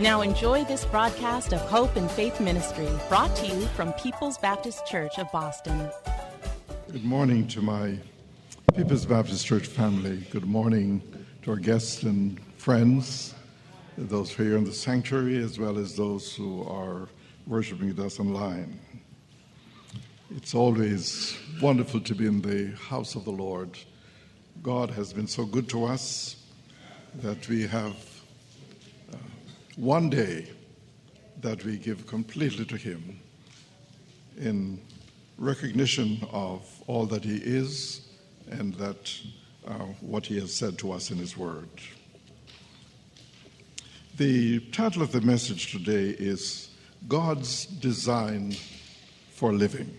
Now enjoy this broadcast of Hope and Faith Ministry, brought to you from People's Baptist Church of Boston. Good morning to my People's Baptist Church family. Good morning to our guests and friends, those here in the sanctuary, as well as those who are worshiping with us online. It's always wonderful to be in the house of the Lord. God has been so good to us that we have one day that we give completely to Him in recognition of all that He is and that uh, what He has said to us in His Word. The title of the message today is God's Design for Living.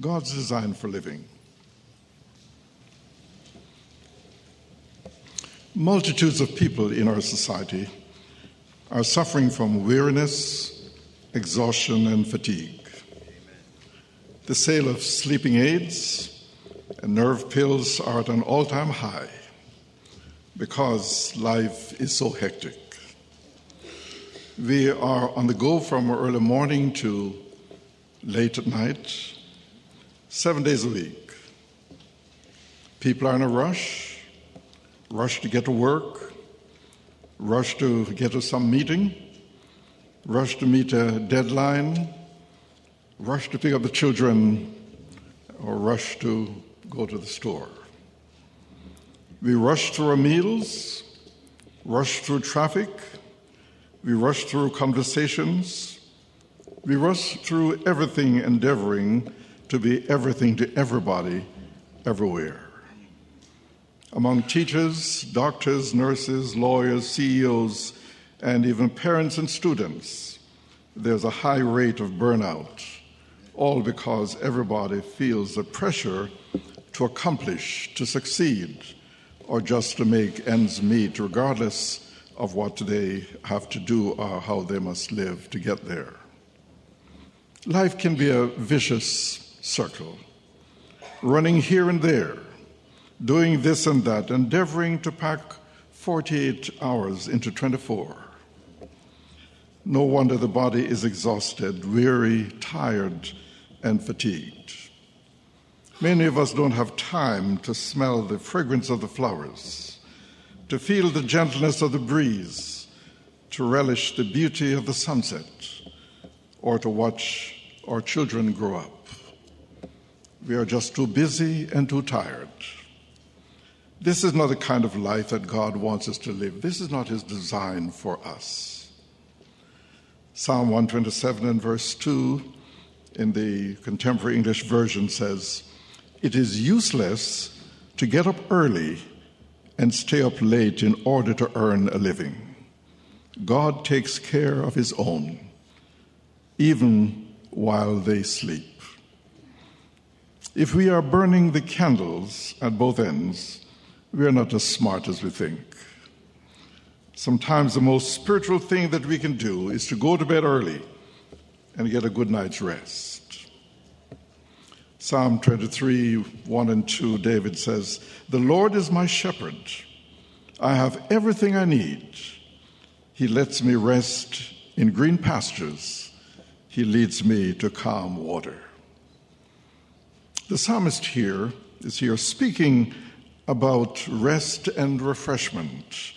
God's Design for Living. Multitudes of people in our society are suffering from weariness, exhaustion, and fatigue. The sale of sleeping aids and nerve pills are at an all time high because life is so hectic. We are on the go from early morning to late at night, seven days a week. People are in a rush, rush to get to work, rush to get to some meeting, rush to meet a deadline, rush to pick up the children, or rush to go to the store. We rush through our meals, rush through traffic, we rush through conversations, we rush through everything, endeavoring to be everything to everybody, everywhere. Among teachers, doctors, nurses, lawyers, CEOs, and even parents and students, there's a high rate of burnout, all because everybody feels the pressure to accomplish, to succeed, or just to make ends meet, regardless of what they have to do or how they must live to get there. Life can be a vicious circle, running here and there, doing this and that, endeavoring to pack 48 hours into 24. No wonder the body is exhausted, weary, tired, and fatigued. Many of us don't have time to smell the fragrance of the flowers, to feel the gentleness of the breeze, to relish the beauty of the sunset, or to watch our children grow up. We are just too busy and too tired. This is not the kind of life that God wants us to live. This is not His design for us. Psalm 127 and verse 2 in the contemporary English version says, It is useless to get up early and stay up late in order to earn a living. God takes care of His own, even while they sleep. If we are burning the candles at both ends, we are not as smart as we think. Sometimes the most spiritual thing that we can do is to go to bed early and get a good night's rest. Psalm 23, 1 and 2, David says, The Lord is my shepherd. I have everything I need. He lets me rest in green pastures. He leads me to calm water. The psalmist here is here speaking about rest and refreshment.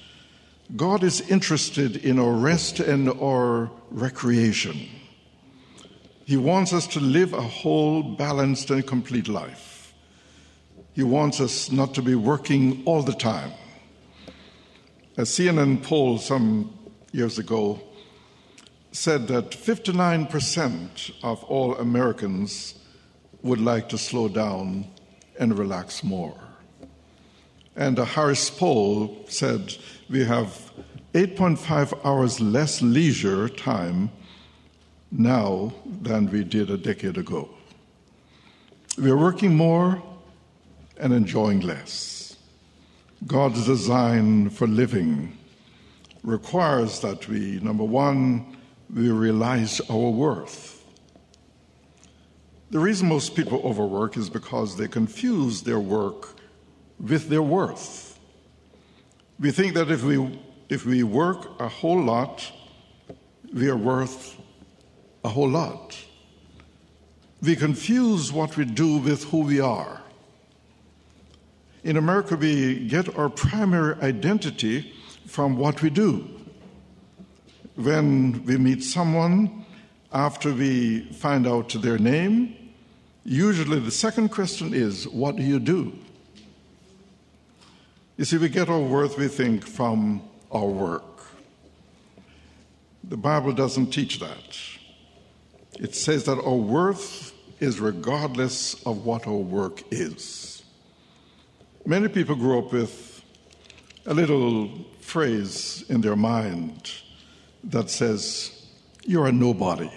God is interested in our rest and our recreation. He wants us to live a whole, balanced, and complete life. He wants us not to be working all the time. A CNN poll some years ago said that 59% of all Americans would like to slow down and relax more. And a Harris poll said we have 8.5 hours less leisure time now than we did a decade ago. We are working more and enjoying less. God's design for living requires that we, number one, we realize our worth. The reason most people overwork is because they confuse their work with their worth. We think that if we, if we work a whole lot, we are worth a whole lot. We confuse what we do with who we are. In America, we get our primary identity from what we do. When we meet someone, after we find out their name, usually the second question is, What do you do? You see, we get our worth, we think, from our work. The Bible doesn't teach that. It says that our worth is regardless of what our work is. Many people grow up with a little phrase in their mind that says, You're a nobody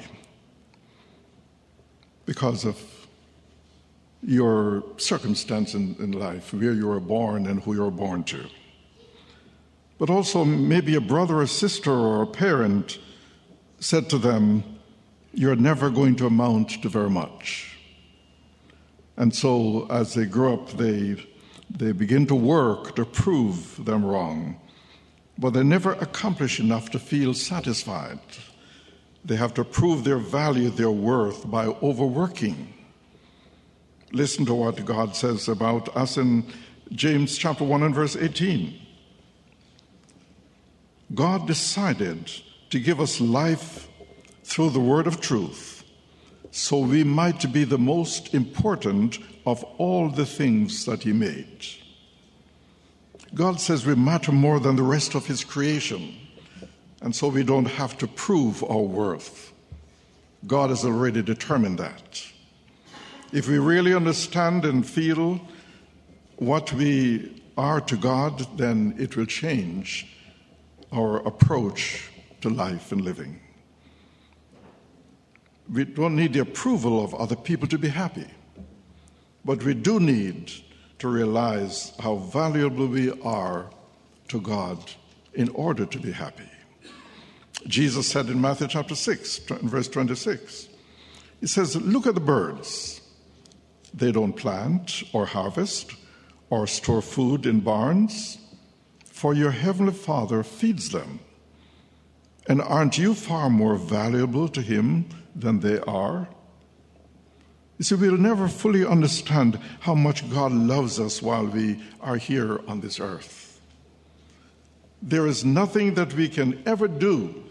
because of your circumstance in, in life, where you were born and who you were born to. But also, maybe a brother or sister or a parent said to them, You're never going to amount to very much. And so, as they grow up, they, they begin to work to prove them wrong. But they never accomplish enough to feel satisfied. They have to prove their value, their worth by overworking. Listen to what God says about us in James chapter 1 and verse 18. God decided to give us life through the word of truth so we might be the most important of all the things that He made. God says we matter more than the rest of His creation, and so we don't have to prove our worth. God has already determined that. If we really understand and feel what we are to God, then it will change our approach to life and living. We don't need the approval of other people to be happy, but we do need to realize how valuable we are to God in order to be happy. Jesus said in Matthew chapter 6, verse 26, He says, Look at the birds. They don't plant or harvest or store food in barns, for your heavenly Father feeds them. And aren't you far more valuable to Him than they are? You see, we'll never fully understand how much God loves us while we are here on this earth. There is nothing that we can ever do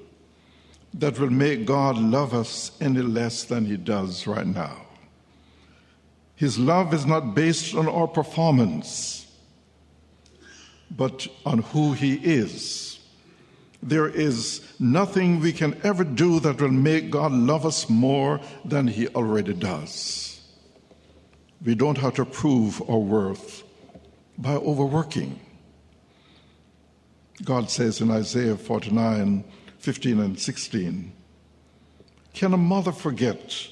that will make God love us any less than He does right now. His love is not based on our performance, but on who He is. There is nothing we can ever do that will make God love us more than He already does. We don't have to prove our worth by overworking. God says in Isaiah 49 15 and 16, Can a mother forget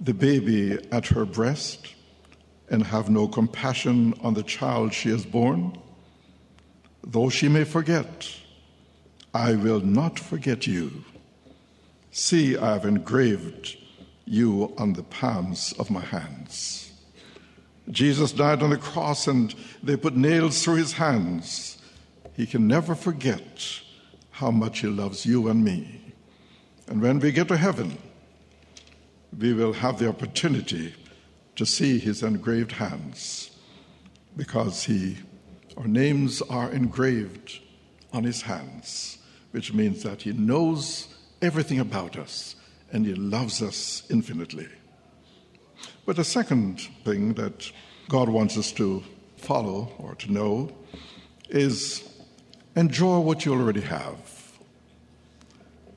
the baby at her breast and have no compassion on the child she has born? Though she may forget, I will not forget you. See, I have engraved you on the palms of my hands. Jesus died on the cross and they put nails through his hands. He can never forget how much he loves you and me. And when we get to heaven, we will have the opportunity to see his engraved hands because he, our names are engraved on his hands, which means that he knows everything about us and he loves us infinitely. But the second thing that God wants us to follow or to know is enjoy what you already have.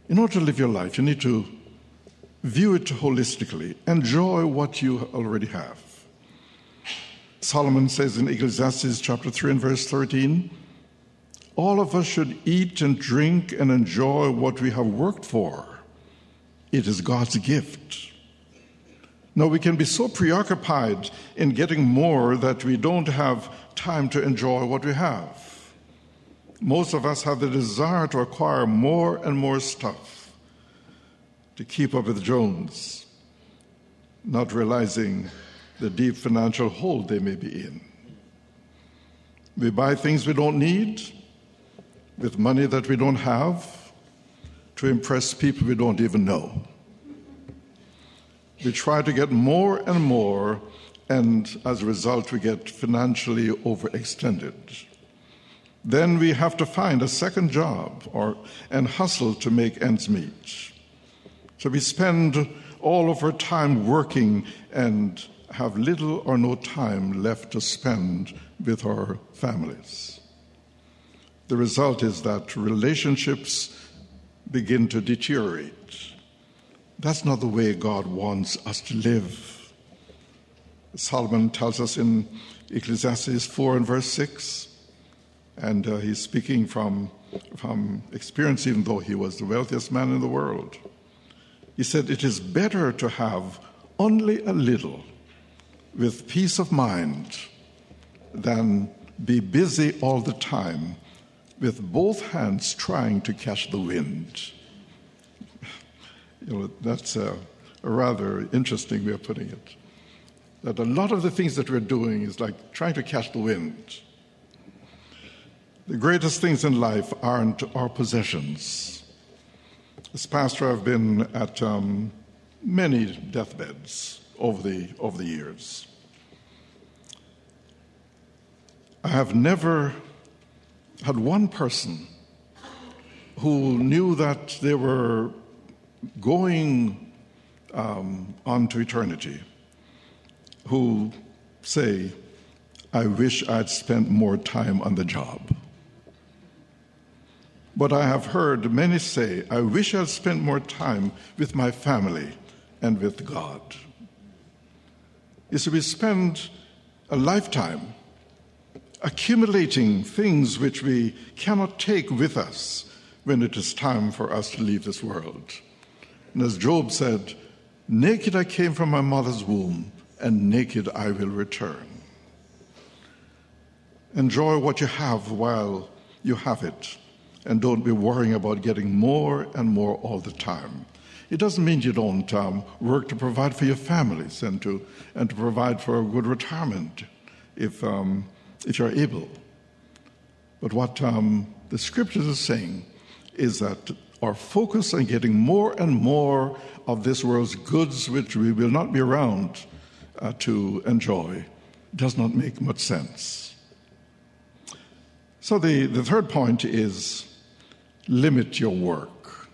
In order to live your life, you need to view it holistically, enjoy what you already have. Solomon says in Ecclesiastes chapter 3 and verse 13, all of us should eat and drink and enjoy what we have worked for. It is God's gift. Now, we can be so preoccupied in getting more that we don't have time to enjoy what we have. Most of us have the desire to acquire more and more stuff to keep up with Jones, not realizing the deep financial hole they may be in. We buy things we don't need with money that we don't have to impress people we don't even know. We try to get more and more, and as a result, we get financially overextended. Then we have to find a second job or, and hustle to make ends meet. So we spend all of our time working and have little or no time left to spend with our families. The result is that relationships begin to deteriorate. That's not the way God wants us to live. Solomon tells us in Ecclesiastes 4 and verse 6, and uh, he's speaking from, from experience, even though he was the wealthiest man in the world. He said, It is better to have only a little with peace of mind than be busy all the time with both hands trying to catch the wind. You know, that's a, a rather interesting way of putting it. That a lot of the things that we're doing is like trying to catch the wind. The greatest things in life aren't our possessions. As pastor, I've been at um, many deathbeds over the, over the years. I have never had one person who knew that they were going um, on to eternity who say, I wish I'd spent more time on the job. But I have heard many say, I wish I'd spent more time with my family and with God. You see, we spend a lifetime accumulating things which we cannot take with us when it is time for us to leave this world. And as Job said, Naked I came from my mother's womb, and naked I will return. Enjoy what you have while you have it, and don't be worrying about getting more and more all the time. It doesn't mean you don't um, work to provide for your families and to, and to provide for a good retirement if, um, if you're able. But what um, the scriptures are saying is that our focus on getting more and more of this world's goods, which we will not be around uh, to enjoy, does not make much sense. So, the, the third point is limit your work.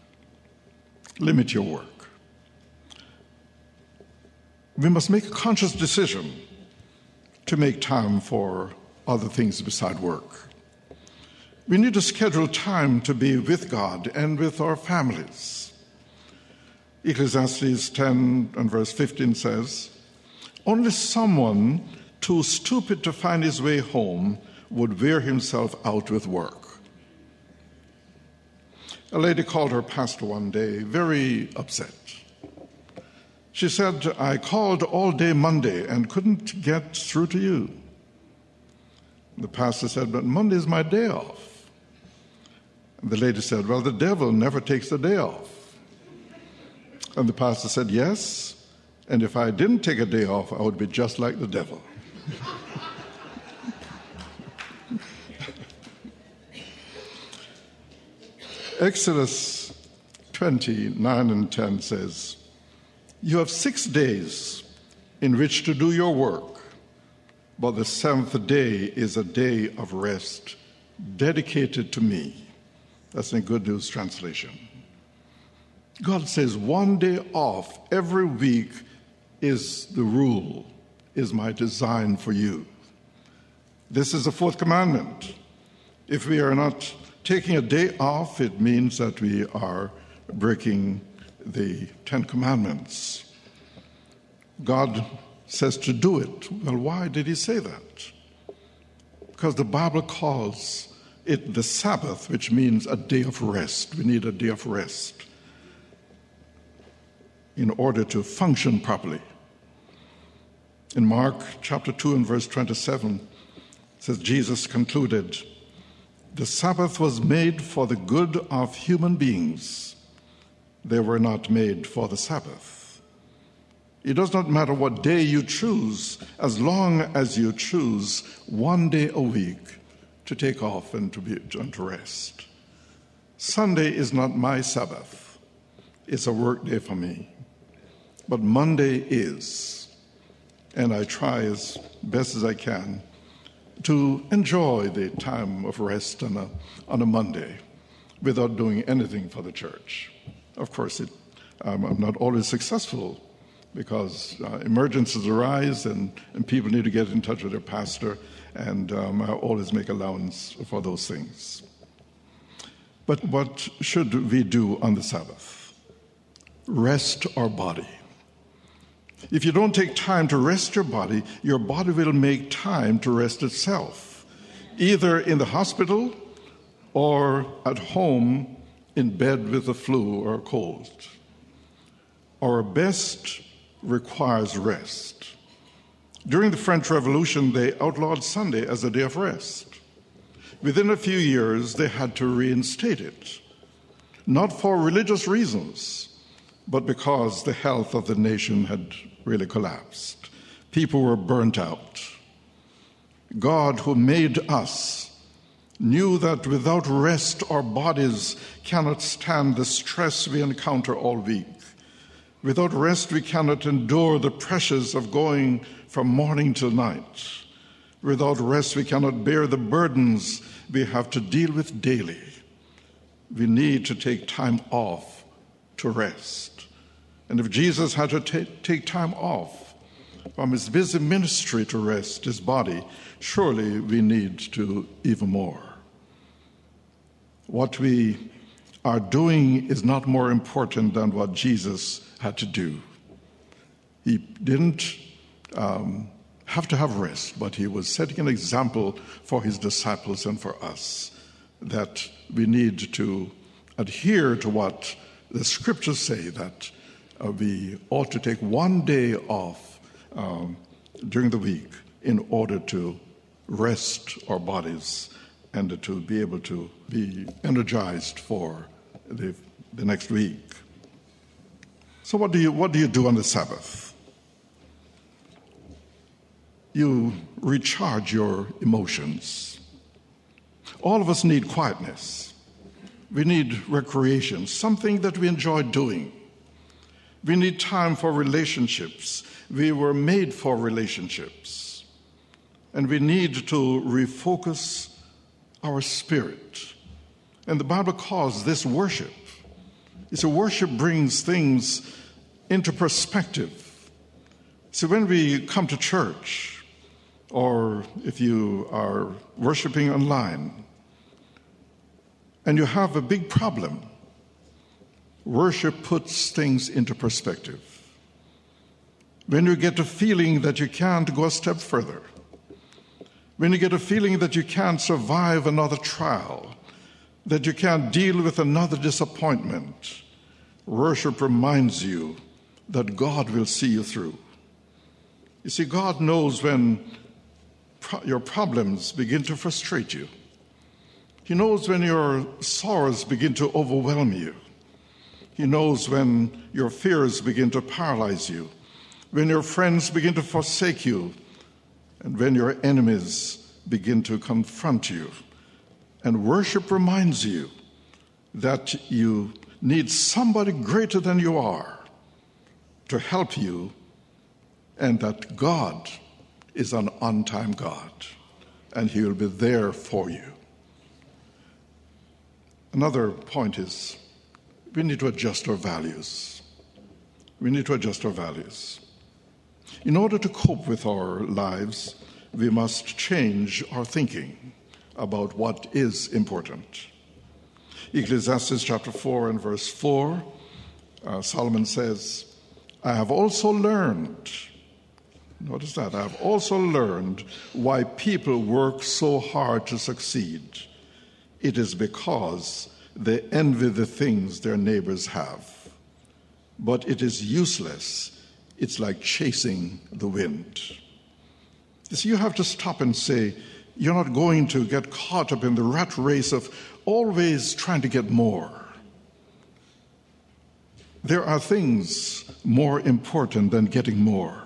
Limit your work. We must make a conscious decision to make time for other things beside work. We need to schedule time to be with God and with our families. Ecclesiastes 10 and verse 15 says, Only someone too stupid to find his way home would wear himself out with work. A lady called her pastor one day, very upset. She said, I called all day Monday and couldn't get through to you. The pastor said, But Monday's my day off. The lady said, Well, the devil never takes a day off. And the pastor said, Yes. And if I didn't take a day off, I would be just like the devil. Exodus 29 and 10 says, You have six days in which to do your work but the seventh day is a day of rest dedicated to me. That's in Good News Translation. God says one day off every week is the rule, is my design for you. This is the fourth commandment. If we are not taking a day off, it means that we are breaking the Ten Commandments. God says to do it. Well, why did he say that? Because the Bible calls it the Sabbath, which means a day of rest. We need a day of rest in order to function properly. In Mark chapter 2 and verse 27, says Jesus concluded, The Sabbath was made for the good of human beings. They were not made for the Sabbath. It does not matter what day you choose, as long as you choose one day a week to take off and to, be, and to rest. Sunday is not my Sabbath, it's a work day for me. But Monday is, and I try as best as I can to enjoy the time of rest on a, on a Monday without doing anything for the church. Of course, it, um, I'm not always successful because uh, emergencies arise and, and people need to get in touch with their pastor, and um, I always make allowance for those things. But what should we do on the Sabbath? Rest our body. If you don't take time to rest your body, your body will make time to rest itself, either in the hospital or at home in bed with a flu or a cold. Our best requires rest. During the French Revolution, they outlawed Sunday as a day of rest. Within a few years, they had to reinstate it, not for religious reasons, but because the health of the nation had really collapsed. People were burnt out. God, who made us, knew that without rest, our bodies cannot stand the stress we encounter all week. Without rest, we cannot endure the pressures of going from morning till night. Without rest, we cannot bear the burdens we have to deal with daily. We need to take time off to rest. And if Jesus had to t- take time off from his busy ministry to rest his body, surely we need to even more. What we are doing is not more important than what Jesus had to do. He didn't um, have to have rest, but he was setting an example for his disciples and for us that we need to adhere to what the scriptures say that we ought to take one day off um, during the week in order to rest our bodies and to be able to be energized for the, the next week. So, what do, you, what do you do on the Sabbath? You recharge your emotions. All of us need quietness. We need recreation, something that we enjoy doing. We need time for relationships. We were made for relationships. And we need to refocus our spirit. And the Bible calls this worship. It's a worship brings things into perspective. So when we come to church, or if you are worshiping online, and you have a big problem, worship puts things into perspective. When you get a feeling that you can't go a step further, when you get a feeling that you can't survive another trial, that you can't deal with another disappointment, worship reminds you that God will see you through. You see, God knows when pro- your problems begin to frustrate you. He knows when your sorrows begin to overwhelm you. He knows when your fears begin to paralyze you, when your friends begin to forsake you, and when your enemies begin to confront you. And worship reminds you that you need somebody greater than you are to help you, and that God is an on time God, and He will be there for you. Another point is we need to adjust our values. We need to adjust our values. In order to cope with our lives, we must change our thinking about what is important. Ecclesiastes chapter 4 and verse 4, uh, Solomon says, I have also learned, notice that, I have also learned why people work so hard to succeed. It is because they envy the things their neighbors have. But it is useless. It's like chasing the wind. You see, you have to stop and say, you're not going to get caught up in the rat race of always trying to get more. There are things more important than getting more.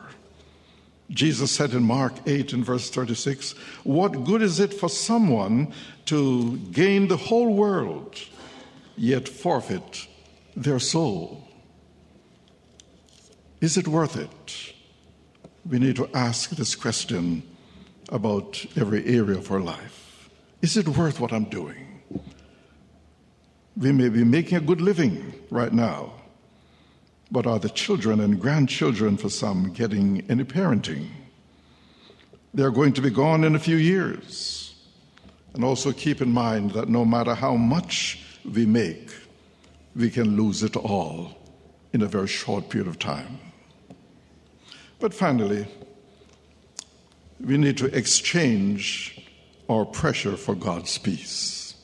Jesus said in Mark 8 and verse 36 What good is it for someone to gain the whole world, yet forfeit their soul? Is it worth it? We need to ask this question about every area of our life. Is it worth what I'm doing? We may be making a good living right now, but are the children and grandchildren for some getting any parenting? They're going to be gone in a few years. And also keep in mind that no matter how much we make, we can lose it all in a very short period of time. But finally, we need to exchange our pressure for God's peace.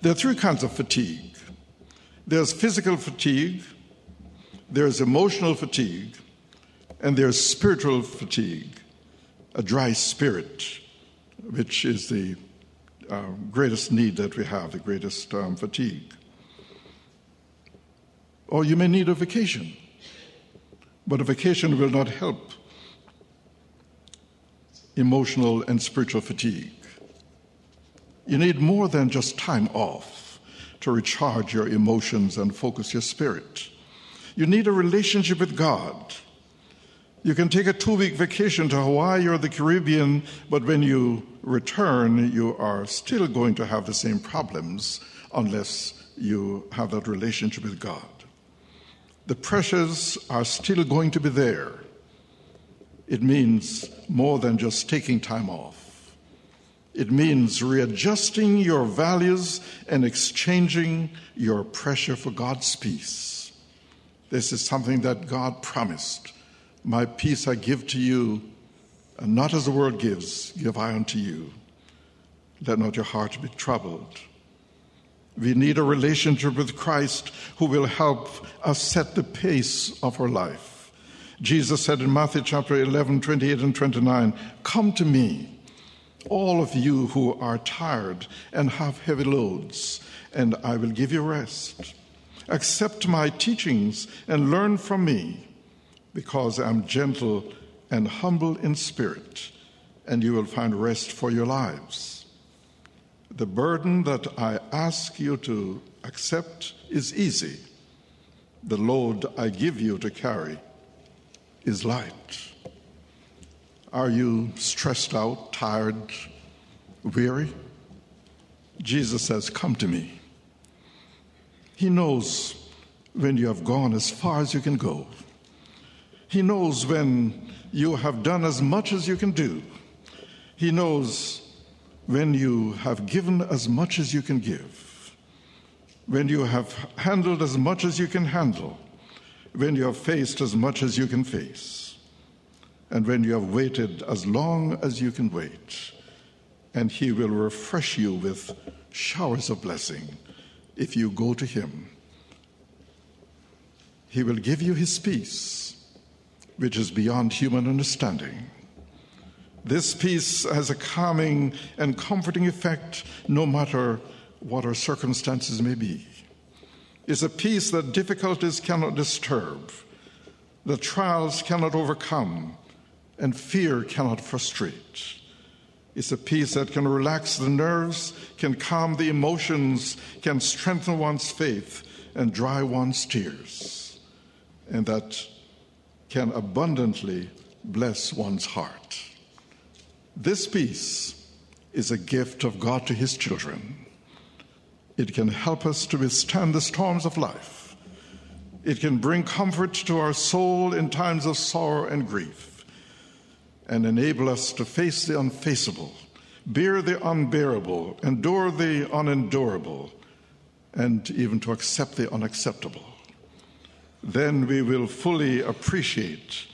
There are three kinds of fatigue there's physical fatigue, there's emotional fatigue, and there's spiritual fatigue, a dry spirit, which is the uh, greatest need that we have, the greatest um, fatigue. Or you may need a vacation, but a vacation will not help emotional and spiritual fatigue. You need more than just time off to recharge your emotions and focus your spirit. You need a relationship with God. You can take a two week vacation to Hawaii or the Caribbean, but when you return, you are still going to have the same problems unless you have that relationship with God. The pressures are still going to be there. It means more than just taking time off. It means readjusting your values and exchanging your pressure for God's peace. This is something that God promised. My peace I give to you, and not as the world gives, give I unto you. Let not your heart be troubled. We need a relationship with Christ who will help us set the pace of our life. Jesus said in Matthew chapter 11, 28 and 29, Come to me, all of you who are tired and have heavy loads, and I will give you rest. Accept my teachings and learn from me, because I'm gentle and humble in spirit, and you will find rest for your lives. The burden that I ask you to accept is easy. The load I give you to carry is light. Are you stressed out, tired, weary? Jesus says, Come to me. He knows when you have gone as far as you can go. He knows when you have done as much as you can do. He knows when you have given as much as you can give. When you have handled as much as you can handle when you have faced as much as you can face, and when you have waited as long as you can wait, and He will refresh you with showers of blessing if you go to Him. He will give you His peace, which is beyond human understanding. This peace has a calming and comforting effect no matter what our circumstances may be It's a peace that difficulties cannot disturb, that trials cannot overcome, and fear cannot frustrate. It's a peace that can relax the nerves, can calm the emotions, can strengthen one's faith, and dry one's tears, and that can abundantly bless one's heart. This peace is a gift of God to his children. It can help us to withstand the storms of life. It can bring comfort to our soul in times of sorrow and grief and enable us to face the unfaceable, bear the unbearable, endure the unendurable, and even to accept the unacceptable. Then we will fully appreciate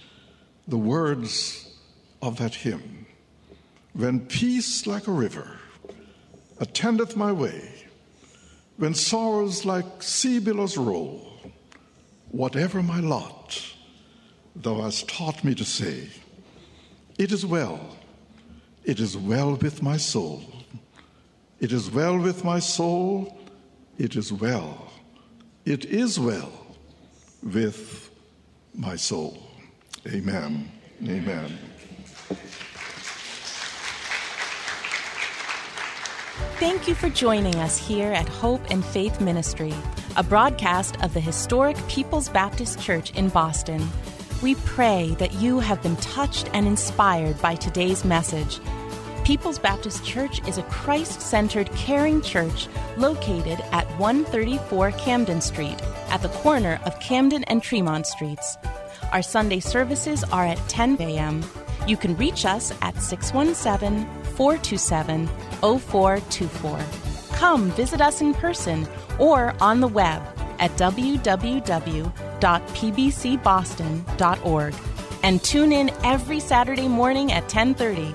the words of that hymn. When peace like a river attendeth my way, when sorrows like sea billows roll, whatever my lot, thou hast taught me to say, It is well, it is well with my soul, it is well with my soul, it is well, it is well with my soul. Amen. Amen. Thank you for joining us here at Hope and Faith Ministry, a broadcast of the historic People's Baptist Church in Boston. We pray that you have been touched and inspired by today's message. People's Baptist Church is a Christ centered, caring church located at 134 Camden Street, at the corner of Camden and Tremont Streets. Our Sunday services are at 10 a.m. You can reach us at 617 427 0424. Come visit us in person or on the web at www.pbcboston.org and tune in every Saturday morning at 10:30